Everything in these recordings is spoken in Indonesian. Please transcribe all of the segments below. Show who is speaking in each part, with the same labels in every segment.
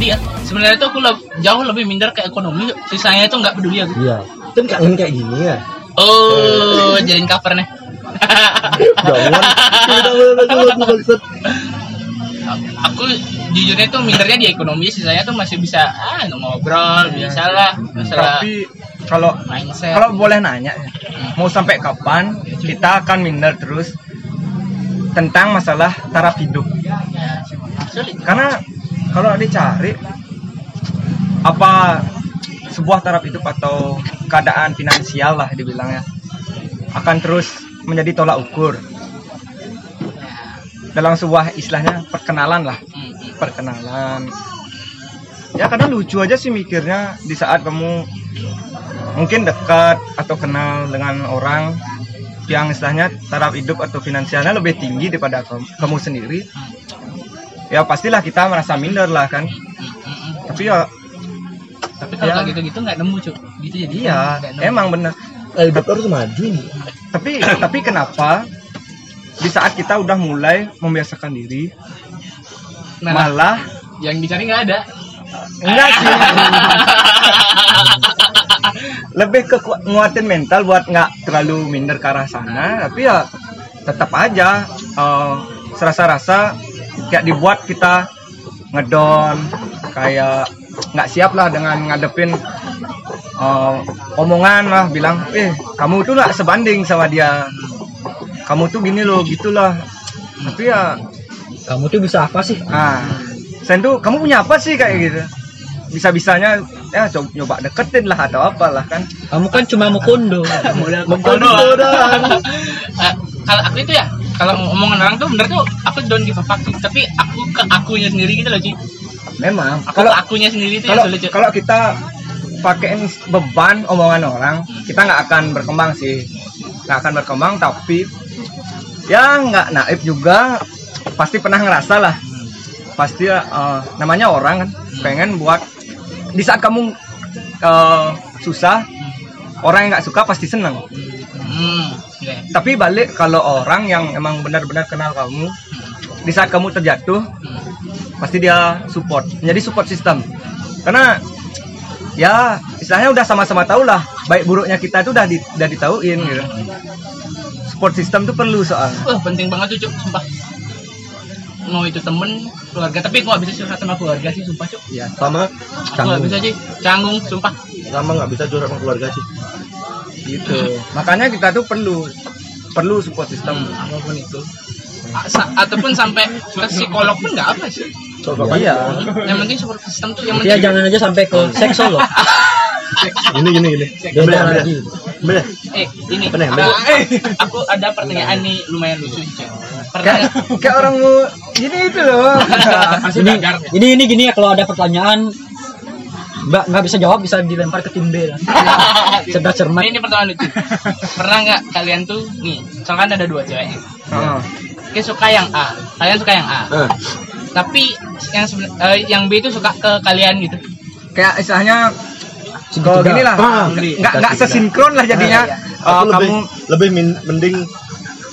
Speaker 1: pribadi ya sebenarnya tuh aku le- jauh lebih minder ke ekonomi sisanya itu nggak peduli aku
Speaker 2: Iya. Kan kangen kayak gini ya.
Speaker 1: oh jadiin cover nih
Speaker 2: Jangan. Aku maksud.
Speaker 1: aku jujurnya tuh mindernya di ekonomi sisanya tuh masih bisa ah ngobrol biasa lah masalah
Speaker 3: Tapi kalau
Speaker 1: mindset
Speaker 3: kalau boleh nanya ya, mau sampai kapan kita akan minder terus tentang masalah taraf hidup?
Speaker 1: Ya,
Speaker 3: Karena kalau dicari apa sebuah taraf hidup atau keadaan finansial lah dibilangnya akan terus menjadi tolak ukur. Dalam sebuah istilahnya perkenalan lah.
Speaker 1: Hmm, hmm.
Speaker 3: perkenalan. Ya kadang lucu aja sih mikirnya di saat kamu mungkin dekat atau kenal dengan orang yang istilahnya taraf hidup atau finansialnya lebih tinggi daripada kamu, kamu sendiri ya pastilah kita merasa minder lah kan. Tapi ya
Speaker 1: tapi kalau
Speaker 3: Ya.
Speaker 1: kayak gitu-gitu nggak nemu cuk. Gitu jadi.
Speaker 3: Iya emang bener.
Speaker 2: Eh, hidup harus maju.
Speaker 3: tapi tapi kenapa di saat kita udah mulai membiasakan diri
Speaker 1: Nah,
Speaker 3: malah
Speaker 1: yang dicari nggak ada.
Speaker 3: Enggak sih. Lebih ke nguatin mental buat nggak terlalu minder ke arah sana. Tapi ya tetap aja eh, serasa-rasa kayak dibuat kita ngedon kayak nggak siap lah dengan ngadepin eh, omongan lah bilang eh kamu tuh nggak sebanding sama dia kamu tuh gini loh gitulah tapi ya
Speaker 2: Kamu tuh bisa apa sih?
Speaker 3: Nah, sen tuh kamu punya apa sih kayak gitu? Bisa-bisanya ya coba nyoba deketin lah atau apalah kan.
Speaker 2: Kamu kan cuma mukundo. Mukundo
Speaker 1: doang. Eh, kalau aku itu ya kalau omongan orang tuh bener tuh aku don't give a fuck sih. tapi aku ke akunya sendiri gitu loh Ci
Speaker 3: Memang
Speaker 1: aku
Speaker 3: kalau
Speaker 1: akunya sendiri itu
Speaker 3: kalau
Speaker 1: Ci.
Speaker 3: kalau kita pakein beban omongan orang, kita nggak akan berkembang sih. Nggak akan berkembang tapi ya nggak naif juga pasti pernah ngerasa lah. Pasti eh, namanya orang kan pengen buat di saat kamu eh, susah orang yang nggak suka pasti seneng.
Speaker 1: hmm, ya.
Speaker 3: tapi balik kalau orang yang emang benar-benar kenal kamu di saat kamu terjatuh
Speaker 1: Hmm.
Speaker 3: pasti dia support menjadi support system karena ya istilahnya udah sama-sama tahu lah baik buruknya kita itu udah di, udah ditauin gitu support system tuh perlu soal
Speaker 1: Wah penting banget tuh cuk sumpah mau itu temen keluarga. Tapi aku gak bisa curhat sama keluarga sih sumpah cuk.
Speaker 2: Ya, sama.
Speaker 1: Aku gak
Speaker 2: canggung.
Speaker 1: bisa sih canggung sumpah.
Speaker 2: Sama nggak bisa curhat sama keluarga sih.
Speaker 3: gitu. Makanya kita tuh perlu perlu support system.
Speaker 1: Hmm, apa pun itu. Sa- ataupun sampai ke psikolog pun nggak apa sih.
Speaker 2: Coba
Speaker 3: iya.
Speaker 1: yang penting support system tuh yang
Speaker 2: Ya
Speaker 1: penting
Speaker 2: jangan aja sampai ke seksual loh.
Speaker 4: Ini gini gini.
Speaker 2: Beda lagi.
Speaker 1: eh ini.
Speaker 4: Apa nih,
Speaker 1: ada, aku ada pertanyaan nih lumayan lucu sih.
Speaker 3: Kayak kayak orang mau gini itu loh.
Speaker 2: Ini, ini ini gini ya kalau ada pertanyaan Mbak nggak bisa jawab bisa dilempar ke tim B lah. Cerdas cermat.
Speaker 1: ini pertanyaan lucu. Pernah nggak kalian tuh nih misalkan ada dua ceweknya.
Speaker 3: Heeh.
Speaker 1: Oke suka yang A kalian suka yang A.
Speaker 4: Nah,
Speaker 1: tapi yang eh, yang B itu suka ke kalian gitu.
Speaker 3: Kayak istilahnya kalau gini lah
Speaker 4: Ah,
Speaker 3: nggak nggak sesinkron lah jadinya.
Speaker 4: Aku lebih
Speaker 3: kamu
Speaker 4: lebih min- mending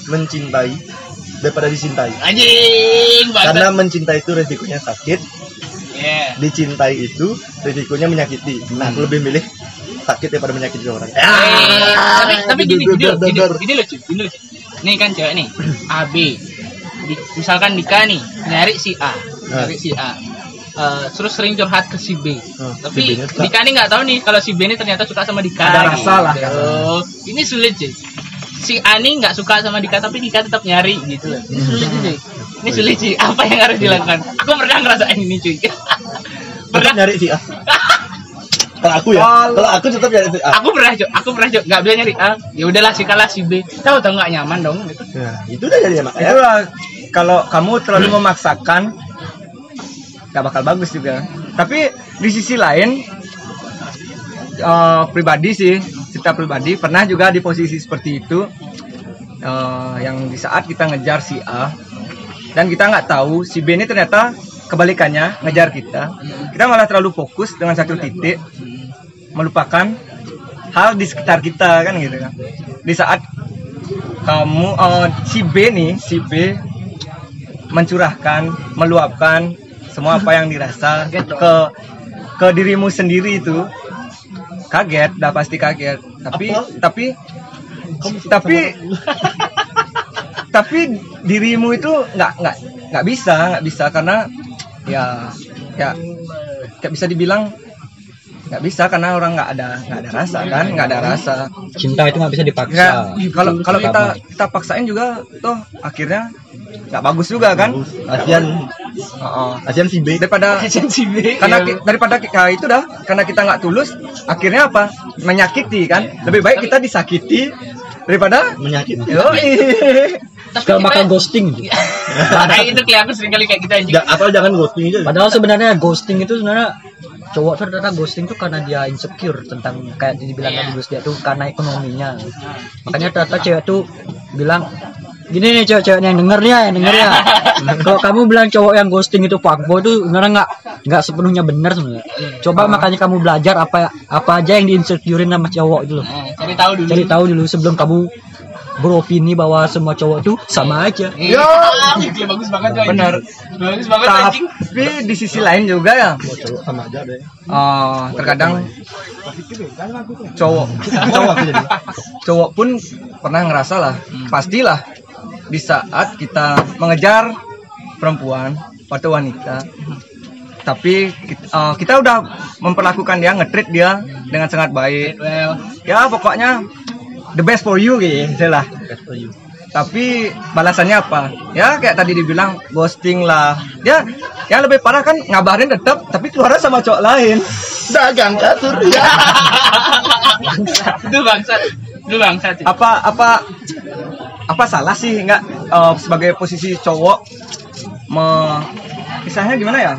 Speaker 4: mencintai daripada dicintai.
Speaker 1: anjing
Speaker 4: Karena mencintai itu resikonya sakit,
Speaker 1: yeah.
Speaker 4: dicintai itu resikonya menyakiti. Nah, aku lebih milih sakit daripada menyakiti orang.
Speaker 1: Eh, tapi tapi gini gini gini gini lucu gini lucu nih kan cewek nih A B Di- misalkan Dika nih nyari si A nyari si A Eh, terus sering curhat ke si B
Speaker 4: Hmm,
Speaker 1: tapi
Speaker 4: si suka.
Speaker 1: Dika nih nggak tahu nih kalau si B ini ternyata suka sama Dika
Speaker 3: Ada rasa lah,
Speaker 1: gitu.
Speaker 3: kan.
Speaker 1: ini sulit sih si A nih nggak suka sama Dika tapi Dika tetap nyari gitu loh ini sulit sih cuy. ini sulit sih apa yang harus dilakukan aku pernah ngerasain ini cuy pernah
Speaker 4: nyari si A. Kalau aku ya,
Speaker 3: Kalau-
Speaker 4: aku tetap nyari si A.
Speaker 1: aku pernah Cuk. aku pernah Cuk. nggak bisa nyari A ya udahlah si kalah si B tahu tahu nggak nyaman dong gitu
Speaker 4: Nah, itu udah jadi makanya.
Speaker 3: itulah kalau kamu terlalu memaksakan nggak bakal bagus juga tapi di sisi lain eh, pribadi sih cerita pribadi pernah juga di posisi seperti itu eh, yang di saat kita ngejar si A dan kita nggak tahu si B ini ternyata kebalikannya ngejar kita. Kita malah terlalu fokus dengan satu titik melupakan hal di sekitar kita kan gitu kan. Di saat kamu eh, si B nih si B mencurahkan meluapkan semua apa yang dirasa ke ke dirimu sendiri itu kaget dah pasti kaget tapi
Speaker 4: Apa?
Speaker 3: tapi tapi tapi dirimu itu nggak nggak nggak bisa nggak bisa karena ya ya nggak bisa dibilang nggak bisa karena orang nggak ada nggak ada rasa kan nggak ada rasa.
Speaker 2: Cinta itu nggak bisa dipaksa.
Speaker 3: Nggak kalau kalau kita kita paksain juga toh akhirnya nggak bagus juga kan? Heeh.
Speaker 4: ASEAN si B.
Speaker 3: Daripada karena ki- daripada kita itu dah karena kita nggak tulus akhirnya apa? Menyakiti kan? Lebih baik kita disakiti daripada
Speaker 4: menyakiti.
Speaker 3: Yoi.
Speaker 2: Sekarang makan ghosting.
Speaker 1: Nah, itu kelihatan sering kali kayak kita anjing.
Speaker 4: Ja- atau jangan ghosting aja.
Speaker 2: Padahal sebenarnya ghosting itu sebenarnya cowok tuh ternyata ghosting tuh karena dia insecure tentang kayak dibilang
Speaker 1: Iya.
Speaker 2: tadi dia tuh karena ekonominya. Makanya ternyata cewek tuh bilang gini nih cewek-cewek yang denger ya, yang denger ya. Kalau kamu bilang cowok yang ghosting itu fuckboy itu sebenarnya nggak nggak sepenuhnya benar sebenarnya. Coba makanya kamu belajar apa apa aja yang diinsecurein sama cowok itu loh.
Speaker 1: Nah, cari tahu dulu.
Speaker 2: Cari tahu dulu sebelum kamu beropini bahwa semua cowok tuh sama aja.
Speaker 1: Iya, bagus banget tuh.
Speaker 3: Benar.
Speaker 1: Bagus banget
Speaker 3: tapi di sisi lain juga ya.
Speaker 4: Cowok sama aja deh.
Speaker 3: Eh, terkadang cowok.
Speaker 4: Cowok
Speaker 3: cowok pun pernah ngerasa lah pastilah di saat kita mengejar perempuan atau wanita tapi kita, eh, kita udah memperlakukan dia ngetreat dia dengan sangat baik.
Speaker 1: Well,
Speaker 3: ya pokoknya the best for you gitu lah tapi balasannya apa ya kayak tadi dibilang ghosting lah dia yang lebih parah kan ngabarin tetap tapi keluarnya sama cowok lain
Speaker 4: dagang kasur ya
Speaker 1: itu bangsat. Itu bangsat. sih.
Speaker 3: apa apa apa salah sih nggak eh, sebagai posisi cowok me misalnya gimana ya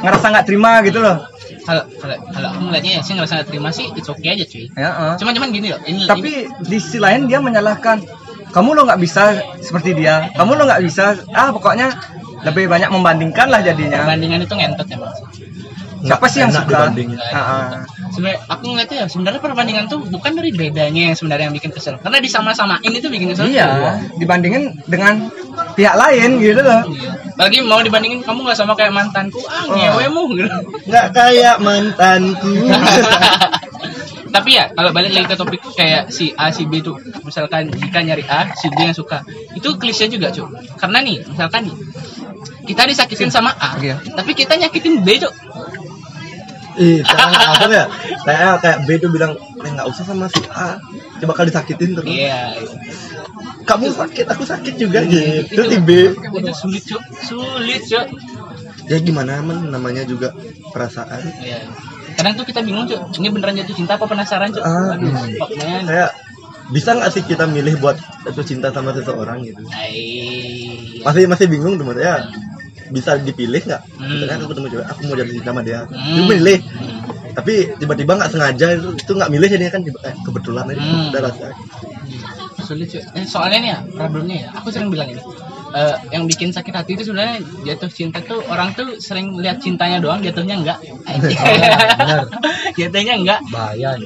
Speaker 3: ngerasa nggak terima gitu loh
Speaker 1: Kalau kalau kalau aku ngeliatnya ya sih ngerasa nggak terima sih, it's okay aja cuy.
Speaker 3: ya eh.
Speaker 1: Cuman cuman gini loh, ini
Speaker 3: tapi di sisi lain dia menyalahkan kamu lo nggak bisa seperti dia kamu lo nggak bisa ah pokoknya lebih banyak membandingkan lah jadinya
Speaker 1: perbandingan itu ngentot ya mas.
Speaker 3: siapa sih yang suka. Ah, ah.
Speaker 1: Sebenarnya aku ngeliatnya ya sebenarnya perbandingan tuh bukan dari bedanya yang sebenarnya yang bikin kesel. Karena disama-samain itu bikin kesel.
Speaker 3: iya dibandingin dengan pihak lain gitu loh.
Speaker 1: Apalagi mau dibandingin kamu nggak sama kayak mantanku, ah
Speaker 3: Oh.
Speaker 1: ngewemu gitu.
Speaker 4: nggak kayak mantanku
Speaker 1: Tapi ya kalau balik lagi ke topik kayak si A si B tuh, misalkan jika nyari A, si B yang suka, itu klise juga cuy. Karena nih, misalkan nih, kita disakitin sama A,
Speaker 3: Iya.
Speaker 1: tapi kita nyakitin B tuh.
Speaker 4: Ih, apa ya? Kayak kayak B tuh bilang, "Eh, nggak usah sama si A, dia bakal disakitin terus.
Speaker 1: Iya.
Speaker 4: Kamu sakit, aku sakit juga
Speaker 1: Iya,
Speaker 4: gitu. Di B.
Speaker 1: Itu sulit cuy, sulit cuy.
Speaker 4: Ya gimana men, namanya juga perasaan.
Speaker 1: Iya. Kadang tuh kita bingung cuy, ini beneran jatuh cinta apa penasaran cuy?
Speaker 4: Ah,
Speaker 1: Aduh,
Speaker 4: hmm. Kayak bisa nggak sih kita milih buat jatuh cinta sama seseorang gitu?
Speaker 1: Ay.
Speaker 4: Masih masih bingung tuh ya. Bisa dipilih nggak?
Speaker 1: Hmm.
Speaker 4: Misalkan aku ketemu cewek, aku mau jatuh cinta sama dia.
Speaker 1: Hmm.
Speaker 4: Dia milih.
Speaker 1: Hmm.
Speaker 4: Tapi tiba-tiba nggak sengaja itu itu nggak milih jadinya kan tiba- eh, kebetulan aja
Speaker 1: Hmm.
Speaker 4: udah rasa.
Speaker 1: Sulit cuy. Eh, soalnya nih ya problemnya ya aku sering bilang ini eh, yang bikin sakit hati itu sebenarnya jatuh cinta tuh orang tuh sering lihat cintanya doang jatuhnya enggak
Speaker 2: benar.
Speaker 1: jatuhnya enggak
Speaker 2: Bahaya.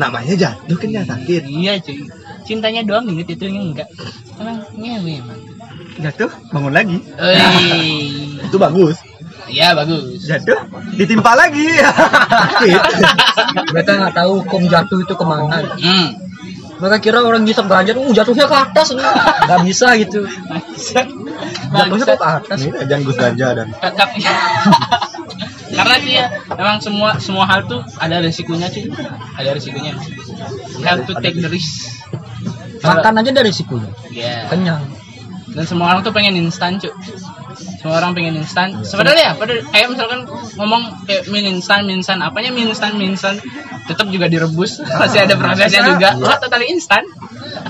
Speaker 4: Namanya jatuh kan ya sakit.
Speaker 1: iya cuy cintanya doang inget jatuhnya enggak emang ngewe emang
Speaker 3: jatuh bangun lagi
Speaker 1: Oi.
Speaker 4: Itu bagus.
Speaker 1: Iya bagus.
Speaker 3: jatuh ditimpa lagi.
Speaker 2: Mereka nggak tahu hukum jatuh itu ke mana.
Speaker 1: Hmm.
Speaker 2: Mereka kira orang bisa belajar, uh jatuhnya ke atas, Nggak bisa gitu. Jatuhnya ke atas.
Speaker 4: Ini aja Gus Ganja dan.
Speaker 1: Karena sih ya, memang semua semua hal tuh ada resikonya sih, ada resikonya. You have to take the risk.
Speaker 2: Makan aja dari sikunya,
Speaker 1: Ya.
Speaker 2: kenyang.
Speaker 1: Dan semua orang tuh pengen instan cuy. Semua orang pengen instan. Sebenarnya ya, pada kayak misalkan ngomong kayak mie instan, mie instan, apanya mie instan, mie instan, tetap juga direbus, masih ada prosesnya juga. Wah, totally instan.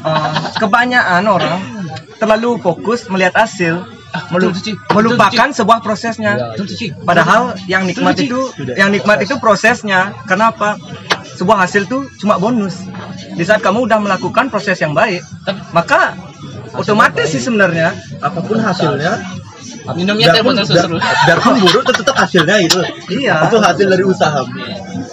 Speaker 3: Eh, kebanyakan orang terlalu fokus melihat hasil melu-
Speaker 1: Betul, Ci.
Speaker 3: melupakan sebuah prosesnya.
Speaker 2: Iya.
Speaker 3: Padahal yang nikmat itu yang nikmat itu prosesnya. Kenapa? Sebuah hasil tuh cuma bonus. Di saat kamu udah melakukan proses yang baik maka otomatis sih sebenarnya
Speaker 4: apa pun hasilnya
Speaker 1: minumnya teh botol susu.
Speaker 4: biar- biarpun buruk tetap, tetap hasilnya itu.
Speaker 3: Iya.
Speaker 4: Itu hasil dari usaha.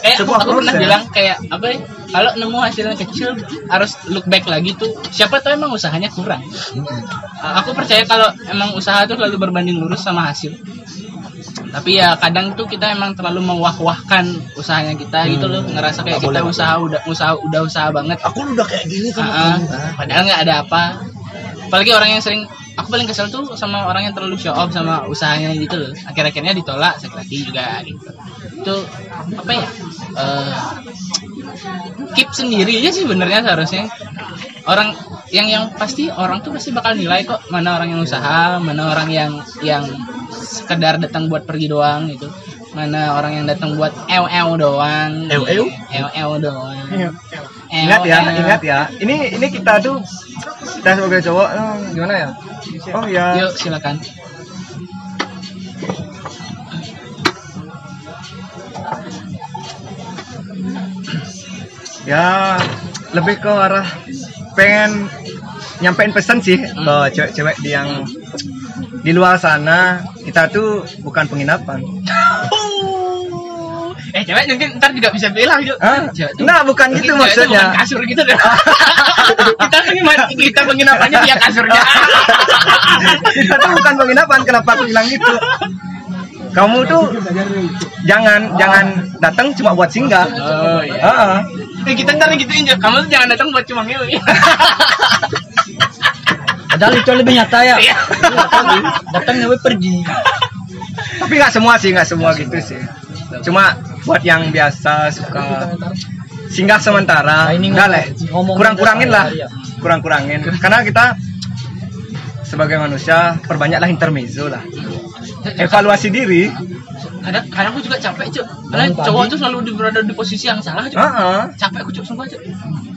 Speaker 1: Eh, aku,
Speaker 3: Sebuah
Speaker 1: aku pernah bilang kayak apa ya? Kalau nemu hasilnya kecil harus look back lagi tuh. Siapa tahu emang usahanya kurang. Uh, Aku percaya kalau emang usaha tuh selalu berbanding lurus sama hasil. tapi ya kadang tuh kita emang terlalu mewah-wahkan usahanya kita gitu loh ngerasa kayak
Speaker 4: Nggak
Speaker 1: kita
Speaker 4: boleh,
Speaker 1: usaha udah usaha udah usaha banget
Speaker 4: Aku udah kayak gini sama
Speaker 1: Ah,
Speaker 4: kamu.
Speaker 1: padahal nggak ada apa apalagi orang yang sering aku paling kesel tuh sama orang yang terlalu show off sama usahanya gitu loh akhir-akhirnya ditolak hati juga gitu itu apa ya eh, keep sendiri aja sih benernya seharusnya orang yang yang pasti orang tuh pasti bakal nilai kok mana orang yang usaha mana orang yang yang sekedar datang buat pergi doang gitu mana orang yang datang buat ew ew doang
Speaker 4: Ew, ew?
Speaker 1: ew ew doang
Speaker 3: Ingat ya,
Speaker 1: Ew, ew.
Speaker 3: ingat ya. Ini ini kita tuh kita sebagai cowok eh, gimana ya? Oh ya.
Speaker 1: Yuk silakan.
Speaker 3: ya lebih ke arah pengen nyampein pesan sih ke cewek-cewek di yang di luar sana kita tuh bukan penginapan.
Speaker 1: Eh cewek mungkin ntar juga bisa bilang yuk.
Speaker 3: Ah, nah bukan gitu
Speaker 1: tuh bukan
Speaker 3: maksudnya.
Speaker 1: kasur gitu deh. kita kita penginapannya dia kasurnya.
Speaker 3: kita tuh bukan penginapan. Kenapa aku bilang gitu? Kamu tuh jangan jangan datang cuma buat singgah.
Speaker 1: oh iya.
Speaker 3: Ah,
Speaker 1: Eh, kita ntar gituin aja. Kamu tuh jangan datang buat cuma ngewe.
Speaker 2: Padahal itu lebih nyata ya.
Speaker 1: Iya.
Speaker 2: Datang ngewe pergi.
Speaker 3: tapi nggak semua sih, nggak semua gitu sih. Cuma buat yang biasa suka singgah sementara,
Speaker 2: Nah, ini
Speaker 3: enggak Kurang-kurangin lah,
Speaker 2: iya.
Speaker 3: kurang-kurangin. Karena kita sebagai manusia perbanyaklah intermezzo lah. Evaluasi diri.
Speaker 1: Kadang kadang aku juga capek cuy. Karena cowok tuh selalu di- berada di posisi yang salah cuy.
Speaker 3: Heeh.
Speaker 1: Capek aku cuy sumpah cuy.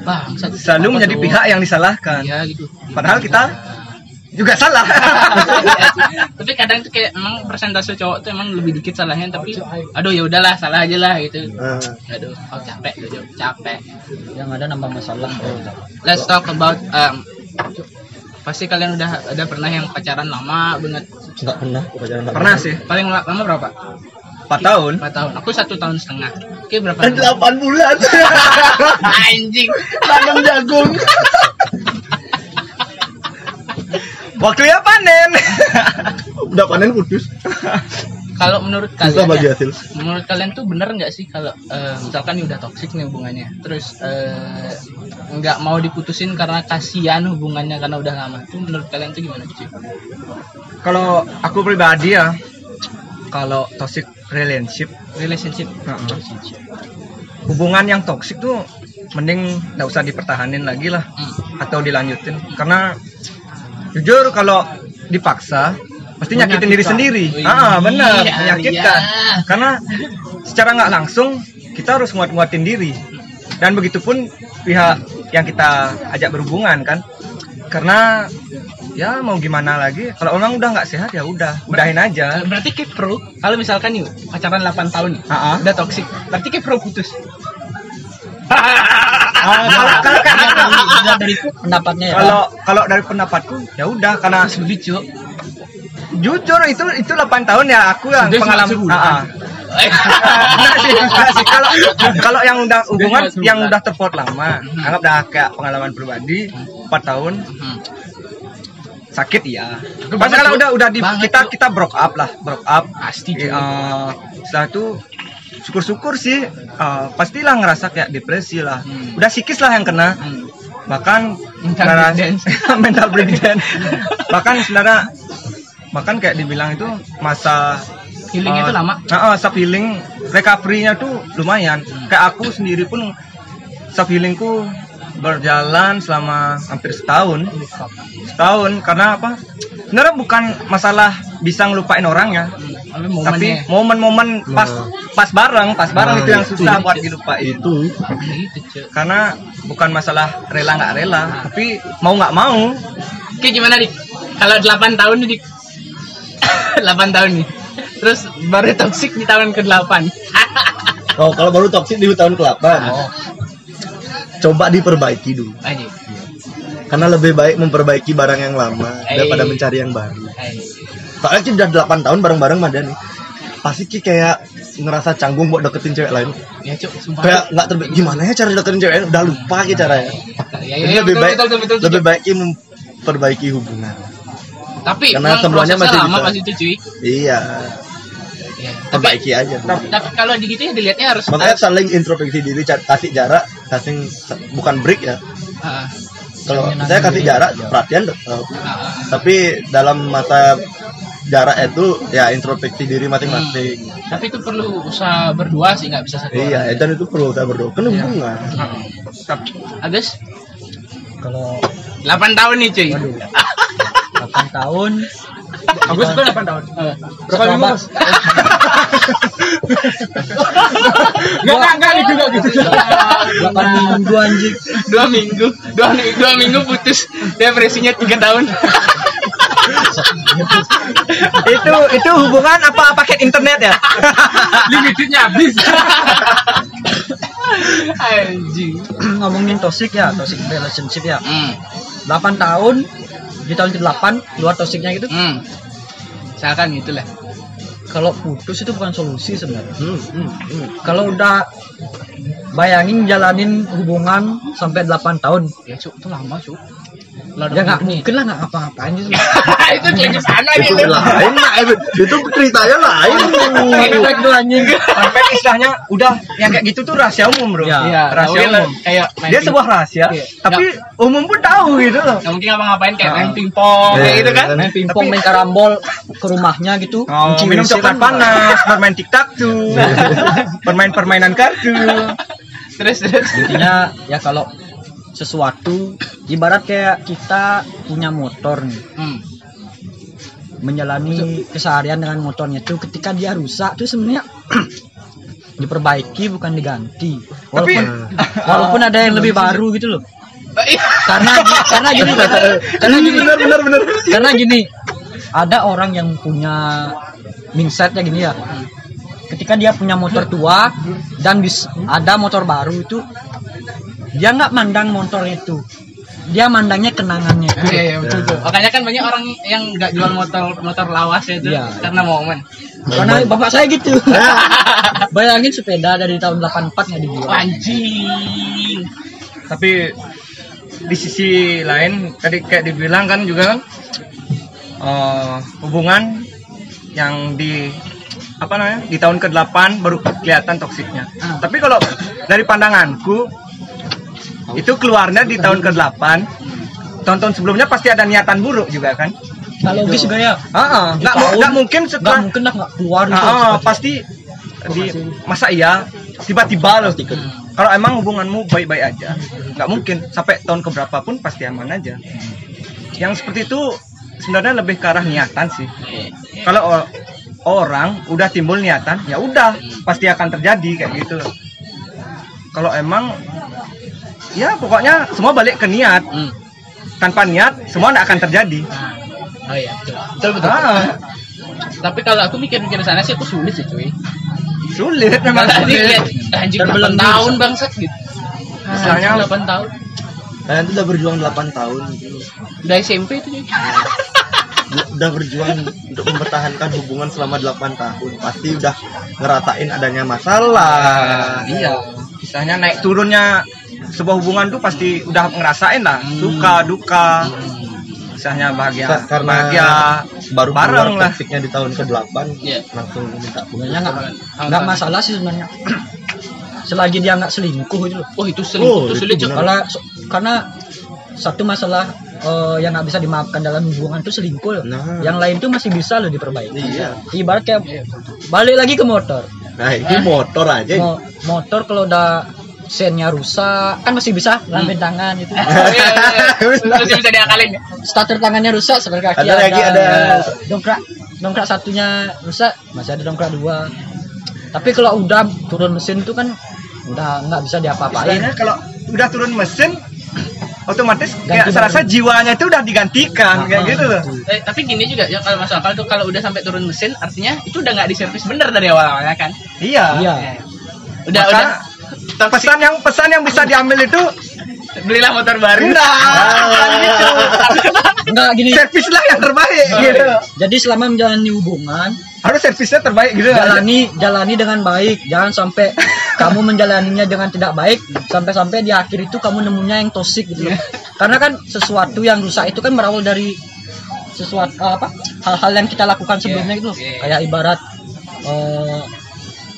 Speaker 1: Bang,
Speaker 3: Selalu menjadi pihak yang disalahkan.
Speaker 1: Iya gitu.
Speaker 3: Padahal kita juga salah.
Speaker 1: tapi kadang tuh kayak emang persentase cowok tuh emang lebih dikit salahnya tapi aduh ya udahlah salah aja lah gitu
Speaker 4: Ah.
Speaker 1: aduh aku capek gitu capek
Speaker 2: Yang ada nambah masalah.
Speaker 1: let's talk about um, pasti kalian udah ada pernah yang pacaran lama banget
Speaker 4: Enggak pernah pacaran sama
Speaker 3: Pernah sih,
Speaker 1: paling la- lama berapa
Speaker 3: 4 tahun.
Speaker 1: empat tahun aku satu tahun setengah oke berapa
Speaker 4: kamu. Delapan bulan.
Speaker 1: anjing
Speaker 4: Tanam jagung.
Speaker 3: Waktunya panen.
Speaker 4: Udah panen putus.
Speaker 1: kalau menurut kalian
Speaker 4: bagi
Speaker 1: ya,
Speaker 4: hasil.
Speaker 1: menurut kalian tuh bener nggak sih kalau eh, misalkan udah toksik nih hubungannya terus eh, nggak mau diputusin karena kasihan hubungannya karena udah lama tuh menurut kalian tuh gimana sih
Speaker 3: Kalau aku pribadi ya, kalau toxic relationship,
Speaker 1: relationship
Speaker 3: hubungan yang toxic tuh mending nggak usah dipertahanin lagi lah
Speaker 1: Hmm.
Speaker 3: atau dilanjutin karena jujur kalau dipaksa pasti nyakitin diri sendiri.
Speaker 1: Wih,
Speaker 3: Ah benar,
Speaker 1: iya,
Speaker 3: menyakitkan.
Speaker 1: iya.
Speaker 3: Karena secara nggak langsung kita harus nguat-nguatin diri dan begitupun pihak yang kita ajak berhubungan kan. Karena ya mau gimana lagi kalau orang udah nggak sehat ya udah udahin aja
Speaker 1: berarti kayak pro kalau misalkan nih pacaran 8 tahun nih
Speaker 3: Ah, ah.
Speaker 1: udah toksik berarti kayak pro putus
Speaker 3: Kalau kalau
Speaker 2: Dilihat dari pendapatnya ya.
Speaker 3: kalau kalau dari pendapatku ya udah karena
Speaker 1: sulit cuy
Speaker 3: jujur itu itu 8 tahun ya aku yang pengalaman
Speaker 1: sebulan.
Speaker 3: Ah, ah. Kalau kalau yang udah hubungan yang udah terpaut lama anggap dah kayak pengalaman pribadi 4 tahun.
Speaker 1: Hmm.
Speaker 3: sakit ya pas kalau udah udah di, kita kita broke up lah broke up.
Speaker 1: Pasti
Speaker 3: eh, setelah itu syukur-syukur sih eh, pastilah ngerasa kayak depresi lah.
Speaker 1: Hmm.
Speaker 3: udah psikis lah yang kena.
Speaker 1: Hmm.
Speaker 3: bahkan
Speaker 1: Mental
Speaker 3: mental breakdown bahkan sebenarnya bahkan kayak dibilang itu masa
Speaker 1: healingnya
Speaker 3: eh,
Speaker 1: itu lama.
Speaker 3: uh, uh, self healing recovery-nya tuh lumayan. Kayak aku sendiri pun self healingku berjalan selama hampir setahun. Setahun karena apa? Sebenarnya bukan masalah bisa ngelupain orang
Speaker 1: tapi
Speaker 3: momen-momen pas
Speaker 4: Nah.
Speaker 3: pas bareng pas bareng
Speaker 4: Nah,
Speaker 3: itu yang
Speaker 4: itu.
Speaker 3: susah buat dilupain.
Speaker 4: Itu.
Speaker 3: Karena bukan masalah rela nggak rela tapi mau nggak mau.
Speaker 1: Oke gimana dik? Kalau 8 tahun nih dik? 8 tahun nih. Terus baru toksik di tahun ke-8
Speaker 4: Oh, kalau baru toksik di tahun ke-8. Coba diperbaiki dulu.
Speaker 1: Aja
Speaker 4: Karena lebih baik memperbaiki barang yang lama daripada mencari yang baru. Soalnya Ki udah 8 tahun bareng-bareng sama dia nih. Pasti Ki kayak ngerasa canggung buat deketin cewek lain.
Speaker 1: Ya cuk, sumpah
Speaker 4: Kayak nggak gimana ya cara deketin cewek lain? Udah lupa Ki caranya.
Speaker 1: ya, ya, ya,
Speaker 4: lebih
Speaker 1: betul,
Speaker 4: baik
Speaker 1: betul, betul, betul,
Speaker 4: lebih baik Ki memperbaiki hubungan.
Speaker 1: Tapi
Speaker 4: karena semuanya masih
Speaker 1: lama
Speaker 4: bisa.
Speaker 1: pas itu cuy
Speaker 4: Iya.
Speaker 1: Iya.
Speaker 4: perbaiki aja
Speaker 1: Tapi, tapi kalau di gitu ya dilihatnya harus
Speaker 4: makanya
Speaker 1: harus-
Speaker 4: saling introspeksi diri kasih jarak kasih bukan break ya
Speaker 1: Ah,
Speaker 4: kalau saya kasih jarak perhatian tetap. Tapi dalam masa jarak itu ya introspeksi diri masing-masing.
Speaker 1: Tapi itu perlu usaha berdua sih nggak bisa satu
Speaker 4: iya
Speaker 1: orang.
Speaker 4: dan itu perlu saya berdoa kan hubungan
Speaker 1: Ah.
Speaker 3: Tapi-
Speaker 1: Agus?
Speaker 2: Kalau
Speaker 1: 8 tahun nih cuy.
Speaker 2: Waduh. 8 tahun
Speaker 3: Agus itu 8 tahun. Berapa minggu, Mas? Enggak, enggak, enggak gitu, enggak gitu.
Speaker 2: 8 minggu anjing
Speaker 1: dua minggu dua, mi- dua minggu putus depresinya tiga tahun
Speaker 3: itu itu hubungan apa paket internet ya? Limitnya habis.
Speaker 1: anjing
Speaker 2: ngomongin toxic ya toxic relationship ya
Speaker 1: hmm.
Speaker 2: 8 tahun di tahun ke-8 keluar toxicnya gitu
Speaker 1: hmm. misalkan gitu lah
Speaker 2: kalau putus itu bukan solusi sebenarnya
Speaker 4: hmm, hmm, hmm.
Speaker 2: kalau udah bayangin jalanin hubungan sampai 8 tahun
Speaker 1: ya cuk itu lama cuk
Speaker 2: ya nggak mungkin lah nggak ngapa-ngapain gitu
Speaker 1: itu cuy ke sana
Speaker 4: itu
Speaker 1: gitu
Speaker 4: lain lah itu, itu ceritanya lain
Speaker 2: tuh anjing
Speaker 3: Sampai istilahnya udah yang kayak gitu tuh rahasia umum, Bro.
Speaker 2: Ya.
Speaker 1: Iya,
Speaker 3: rahasia umum.
Speaker 1: kayak main
Speaker 3: Dia
Speaker 1: ping-
Speaker 3: sebuah rahasia,
Speaker 1: Iya.
Speaker 3: tapi umum pun tahu gitu loh.
Speaker 1: nggak mungkin ngapa-ngapain kayak
Speaker 3: Ah.
Speaker 1: main pingpong kayak
Speaker 4: Iya,
Speaker 1: gitu kan
Speaker 2: main pingpong main karambol ke rumahnya gitu.
Speaker 3: Oh, minum coklat
Speaker 2: kan
Speaker 3: panas, bermain tiktok tuh, bermain permainan kartu.
Speaker 1: terus terus.
Speaker 2: Intinya ya kalau sesuatu ibarat kayak kita punya motor nih.
Speaker 1: Hmm.
Speaker 2: menjalani keseharian dengan motornya itu ketika dia rusak tuh sebenarnya diperbaiki bukan diganti. Walaupun walaupun ada yang lebih baru gitu loh. Karena karena gini karena gini
Speaker 4: benar benar benar
Speaker 2: karena gini ada orang yang punya mindset ya gini ya ketika dia punya motor tua dan bis, ada motor baru itu dia nggak mandang motor itu dia mandangnya kenangannya itu
Speaker 1: Iya, iya, betul, betul. Makanya kan banyak orang yang nggak jual motor motor lawas ya itu
Speaker 2: Iya.
Speaker 1: karena momen.
Speaker 2: karena bapak saya gitu bayangin sepeda dari tahun 84 nggak dijual
Speaker 1: Anjing.
Speaker 3: Tapi di sisi lain tadi kayak dibilang kan juga kan eh, hubungan yang di apa namanya di tahun ke-8 baru kelihatan toksiknya.
Speaker 1: Ah.
Speaker 3: Tapi kalau dari pandanganku itu keluarnya di tahun ke-8 tahun-tahun sebelumnya pasti ada niatan buruk juga kan?
Speaker 2: nggak logis juga ya
Speaker 3: ah. nggak nggak mungkin
Speaker 2: nggak
Speaker 3: setelah
Speaker 2: mungkin lah nggak keluar gitu cepat-cepat.
Speaker 3: pasti di masa iya tiba-tiba loh kalau emang hubunganmu baik-baik aja nggak mungkin sampai tahun keberapa pun pasti aman aja yang seperti itu sebenarnya lebih ke arah niatan sih kalau o- orang udah timbul niatan ya udah pasti akan terjadi kayak gitu kalau emang ya pokoknya semua balik ke niat
Speaker 1: Hmm.
Speaker 3: tanpa niat semua nggak akan terjadi
Speaker 1: Nah, oh iya, betul. Betul betul.
Speaker 3: ah,
Speaker 1: Tapi kalau aku mikir-mikir sana sih aku sulit sih, cuy.
Speaker 3: sulit memang
Speaker 1: Tadi
Speaker 3: sulit
Speaker 1: anjing 8
Speaker 2: Terbelenggu.
Speaker 1: tahun bangsat gitu.
Speaker 3: Misalnya-
Speaker 1: Anjing 8 tahun.
Speaker 4: kalian tuh udah berjuang 8 tahun gitu.
Speaker 1: Udah SMP itu, cuy.
Speaker 4: Udah berjuang untuk mempertahankan hubungan selama 8 tahun. Pasti udah ngerasain adanya masalah.
Speaker 3: Iya misalnya naik turunnya sebuah hubungan tuh pasti udah ngerasain lah suka duka. Misalnya bahagia
Speaker 4: Ka- karena
Speaker 3: bahagia.
Speaker 4: baru
Speaker 3: bareng lah.
Speaker 4: toksiknya di tahun ke-8
Speaker 1: Iya.
Speaker 4: langsung minta putus.
Speaker 2: sebenarnya nggak masalah sih sebenarnya. Selagi dia nggak selingkuh itu
Speaker 1: Oh, itu selingkuh
Speaker 4: Oh, itu
Speaker 1: sulit,
Speaker 2: karena karena satu masalah eh, yang nggak bisa dimaafkan dalam hubungan itu selingkuh.
Speaker 4: Nah.
Speaker 2: yang lain tuh masih bisa loh diperbaiki
Speaker 4: iya
Speaker 2: ibarat kayak balik lagi ke motor
Speaker 4: nah ini motor aja
Speaker 2: Mo- motor kalau udah sennya rusak kan masih bisa lamben tangan gitu
Speaker 1: Oh, iya, iya, iya. Masih bisa diakalin ya.
Speaker 2: starter tangannya rusak sebelah kaki
Speaker 4: Ada lagi, ada.
Speaker 2: dongkrak dongkrak satunya rusak masih ada dongkrak dua tapi kalau udah turun mesin itu kan udah nggak bisa diapa-apain
Speaker 3: kalau udah turun mesin otomatis kayak serasa jiwanya itu udah digantikan kayak
Speaker 2: Ah,
Speaker 3: gitu loh.
Speaker 1: Eh, tapi gini juga ya kalau masuk akal tuh kalau udah sampai turun mesin artinya itu udah nggak diservis bener dari awal awalnya kan.
Speaker 3: iya.
Speaker 2: Iya.
Speaker 1: Udah
Speaker 3: Maka,
Speaker 1: udah
Speaker 3: pesan yang pesan yang bisa diambil itu
Speaker 1: belilah motor baru.
Speaker 3: Nah, gitu.
Speaker 2: nggak gini
Speaker 3: servislah yang terbaik
Speaker 1: Oh,
Speaker 3: gitu
Speaker 1: iya.
Speaker 2: jadi selama menjalani hubungan
Speaker 3: harus servisnya terbaik gitu
Speaker 2: jalani jalani dengan baik jangan sampai kamu menjalaninya dengan tidak baik sampai-sampai di akhir itu kamu nemunya yang toksik gitu loh. karena kan sesuatu yang rusak itu kan berawal dari sesuatu apa hal-hal yang kita lakukan sebelumnya gitu loh.
Speaker 1: Iya.
Speaker 2: kayak ibarat eh,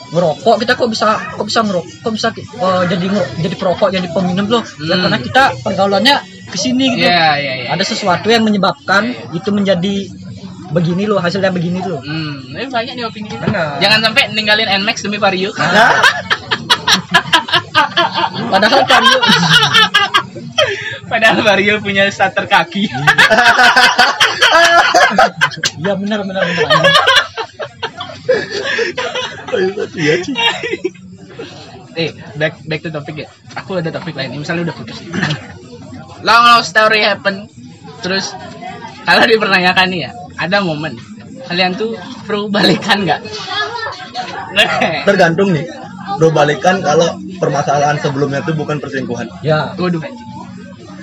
Speaker 2: ngerokok kita kok bisa kok bisa ngerokok kok bisa eh, jadi jadi perokok jadi peminum loh ya
Speaker 1: Hmm.
Speaker 2: karena kita pergaulannya ke sini gitu
Speaker 1: Iya, iya, iya.
Speaker 2: ada sesuatu yang menyebabkan itu menjadi begini loh hasilnya begini loh
Speaker 1: Hmm, ini banyak nih opini kita.
Speaker 3: Benar.
Speaker 1: Jangan sampai ninggalin Nmax demi Vario.
Speaker 2: padahal Vario
Speaker 1: Padahal Vario punya starter kaki.
Speaker 2: ya benar benar benar.
Speaker 1: Eh, back back to topik ya. Aku ada topik lain. Misalnya udah putus. Long love story happen. Terus kalau dipertanyakan nih ya, ada momen kalian tuh pro balikan nggak?
Speaker 4: Tergantung nih. Bro balikan kalau permasalahan sebelumnya tuh bukan perselingkuhan.
Speaker 2: ya
Speaker 1: Waduh.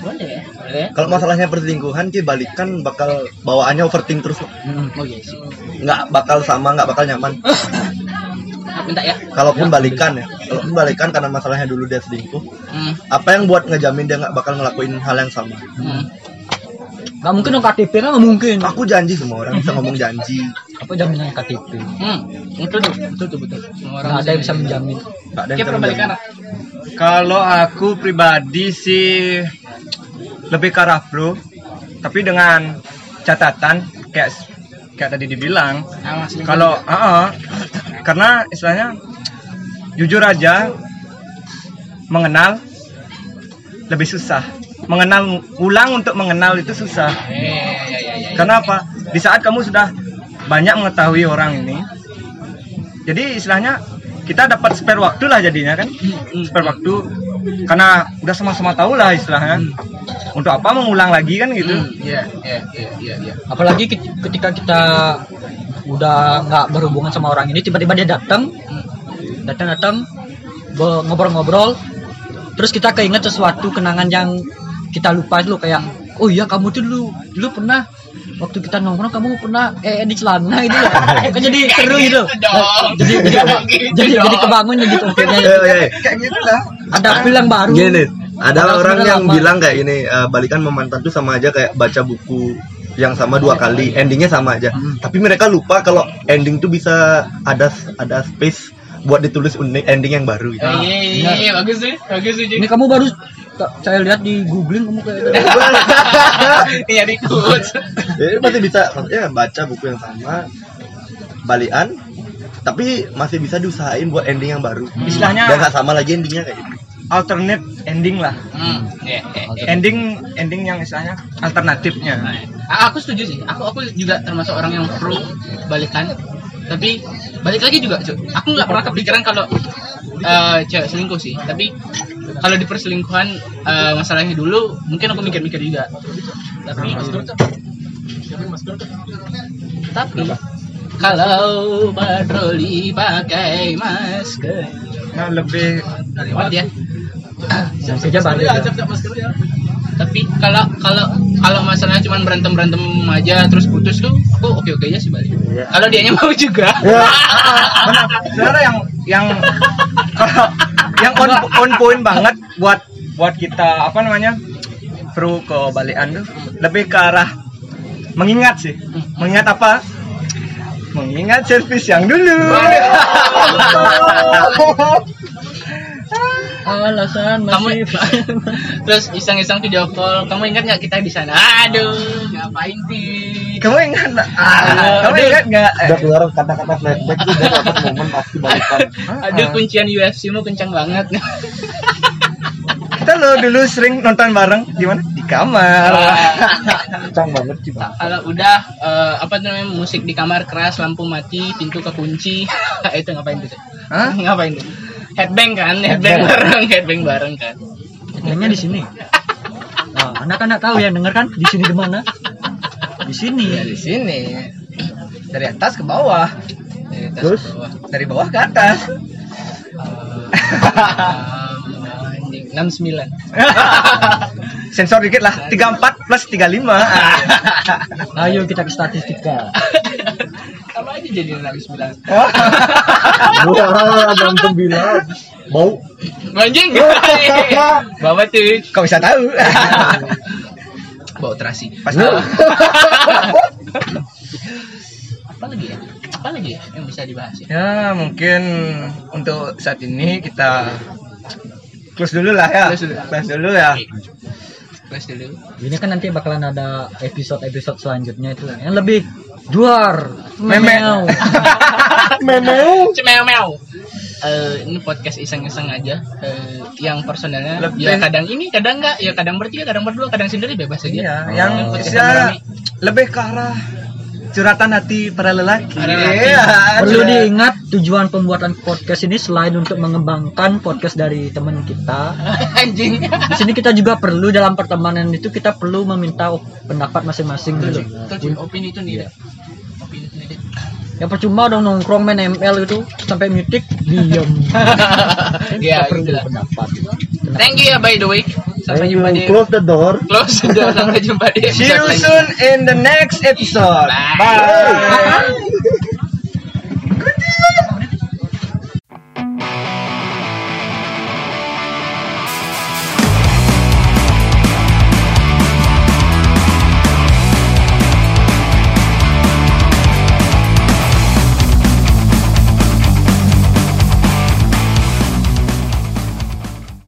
Speaker 1: Boleh ya? Boleh.
Speaker 4: Kalau masalahnya perselingkuhan ki balikan bakal bawaannya overthink terus.
Speaker 2: hmm.
Speaker 1: Oh iya sih.
Speaker 4: Nggak bakal sama, nggak bakal nyaman.
Speaker 1: Minta ya.
Speaker 4: Kalaupun balikan ya. Kalaupun balikan karena masalahnya dulu dia selingkuh.
Speaker 1: Hmm.
Speaker 4: Apa yang buat ngejamin dia nggak bakal ngelakuin hal yang sama?
Speaker 1: Hmm.
Speaker 2: Nggak mungkin dong KTP kan nggak mungkin
Speaker 4: Aku janji semua orang bisa ngomong janji.
Speaker 2: apa jaminan KTP
Speaker 1: Hmm. Itu tuh, itu tuh betul. Semua orang
Speaker 2: nggak ada yang bisa menjamin
Speaker 4: Nggak ada yang bisa menjamin.
Speaker 3: Kalau aku pribadi sih lebih ke arah pro, tapi dengan catatan kayak kayak tadi dibilang,
Speaker 1: Ah, selingkuh
Speaker 3: kalau ah, ah, karena istilahnya jujur aja mengenal lebih susah. Mengenal ulang untuk mengenal itu susah.
Speaker 1: Eh, ya, ya, ya, ya.
Speaker 3: Karena apa? Di saat kamu sudah banyak mengetahui orang ini, jadi istilahnya kita dapat spare waktu lah jadinya kan,
Speaker 1: Hmm.
Speaker 3: spare waktu karena udah sama-sama tahu lah istilahnya. Untuk apa mengulang lagi kan gitu?
Speaker 1: Hmm, Iya, iya, iya, iya, iya.
Speaker 2: apalagi ke- ketika kita udah nggak berhubungan sama orang ini tiba-tiba dia datang
Speaker 1: Hmm.
Speaker 2: datang datang be- ngobrol-ngobrol terus kita keinget sesuatu kenangan yang kita lupa dulu kayak oh iya kamu tuh dulu dulu pernah waktu kita nongkrong kamu pernah eh di celana itu loh kan jadi seru gitu
Speaker 1: dong.
Speaker 2: jadi jadi
Speaker 1: Jangan gitu
Speaker 2: jadi, jadi kebangun gitu.
Speaker 3: Kayak gitu lah.
Speaker 2: ada feel yang baru
Speaker 4: Gini, ada
Speaker 2: Padahal
Speaker 4: orang yang
Speaker 2: lama.
Speaker 4: bilang kayak ini eh, balikan sama mantan tuh sama aja kayak baca buku yang sama dua kali, endingnya sama aja. Tapi mereka lupa kalau ending tuh bisa ada ada space buat ditulis unik ending yang baru gitu.
Speaker 1: Eh, Iya, iya, iya, bagus sih, bagus sih.
Speaker 2: ini kamu baru saya lihat di googling kamu kayak
Speaker 1: Iya di quotes.
Speaker 4: Jadi masih bisa maksudnya baca buku yang sama, balian, tapi masih bisa diusahain buat ending yang baru.
Speaker 3: Istilahnya
Speaker 4: Dan nggak sama lagi endingnya kayak gitu.
Speaker 3: alternate ending lah.
Speaker 1: Hmm, iya, iya, iya.
Speaker 3: Ending ending yang istilahnya alternatifnya.
Speaker 1: Ah, aku setuju sih. Aku aku juga termasuk orang yang pro balikan. Tapi balik lagi juga, Cuk. Aku nggak pernah kepikiran kalau eh, cewek selingkuh sih. Tapi kalau di perselingkuhan eh, masalahnya dulu, mungkin aku mikir-mikir juga. Tapi tapi kalau patroli pakai masker,
Speaker 3: Nah, lebih
Speaker 1: lewat ya.
Speaker 2: saja balik ya.
Speaker 1: tapi kalau kalau kalau masalahnya cuma berantem berantem aja terus putus tuh kok oke oke aja sih balik kalau dianya mau juga
Speaker 3: benar. Sebenarnya yang yang kalau yang on on point banget buat buat kita apa namanya pro ke balian tuh lebih ke arah mengingat sih. Mengingat apa? Mengingat servis yang dulu.
Speaker 2: alasan
Speaker 1: kamu
Speaker 2: masih
Speaker 1: terus iseng-iseng video call kamu ingat nggak kita di sana aduh ngapain sih
Speaker 3: kamu ingat nggak? Ah, kamu
Speaker 1: Aduh.
Speaker 3: ingat nggak?
Speaker 4: Udah keluar kata-kata flashback tuh udah dapat momen pasti balikan.
Speaker 1: aduh kuncian UFC mu kencang banget
Speaker 3: kita lo dulu sering nonton bareng di mana? Di kamar.
Speaker 4: Kencang banget sih
Speaker 1: kalau udah eh, apa namanya musik di kamar keras lampu mati pintu kekunci itu ngapain tuh?
Speaker 3: Hah?
Speaker 1: ngapain tuh headbang kan headbang bareng headbang bareng kan
Speaker 2: Headbangnya di sini. Nah, anak-anak tahu ya, denger kan? Di sini di mana? Di sini.
Speaker 3: Ya di sini. Dari atas ke bawah.
Speaker 1: Dari atas
Speaker 4: Terus?
Speaker 1: ke bawah.
Speaker 3: Dari bawah ke atas.
Speaker 1: anjing 69
Speaker 3: Sensor dikit lah. 34 plus 35.
Speaker 2: Ayo kita ke statistika.
Speaker 1: Aja jadi 69
Speaker 4: Wah, berantem bilang. Bau.
Speaker 1: anjing bawa tuh
Speaker 3: Kau bisa tahu.
Speaker 1: bawa terasi
Speaker 3: Pas tahu.
Speaker 1: apa lagi ya apa lagi ya yang bisa dibahas ya
Speaker 3: Ya mungkin untuk saat ini kita close dulu lah ya.
Speaker 1: Close dulu.
Speaker 3: Close dulu ya.
Speaker 1: Close dulu
Speaker 2: Ini kan nanti bakalan ada episode-episode selanjutnya itu yang lebih duar,
Speaker 3: Meme.
Speaker 2: memeo.
Speaker 3: Memeu.
Speaker 1: Cemeu-meu. Eh, ini podcast iseng-iseng aja. Eh, yang personalnya
Speaker 3: Lebih-
Speaker 1: ya kadang ini, kadang enggak, ya kadang bertiga, kadang berdua, kadang sendiri bebas aja.
Speaker 3: Iya, yang
Speaker 1: podcast
Speaker 3: bisa
Speaker 1: rame-rame.
Speaker 3: lebih ke arah curhatan hati para lelaki.
Speaker 1: Para lelaki.
Speaker 3: Iya,
Speaker 2: Perlu
Speaker 3: curhat.
Speaker 2: diingat tujuan pembuatan podcast ini selain untuk mengembangkan podcast dari teman kita.
Speaker 1: anjing.
Speaker 2: Di sini kita juga perlu dalam pertemanan itu kita perlu meminta pendapat masing-masing
Speaker 1: Tujuh,
Speaker 2: gitu.
Speaker 1: tujuh. Opini itu tidak. Opini itu tidak.
Speaker 2: Ya percuma dong nongkrong main ML itu sampai mutik diam.
Speaker 1: Ya,
Speaker 2: Kita perlu
Speaker 1: gitu
Speaker 2: pendapat.
Speaker 1: Thank you ya by the way. Sampai jumpa di
Speaker 4: Close the door.
Speaker 1: close. Sampai jumpa di
Speaker 3: See you
Speaker 1: episode
Speaker 3: soon in the next episode.
Speaker 1: Bye.
Speaker 3: Bye.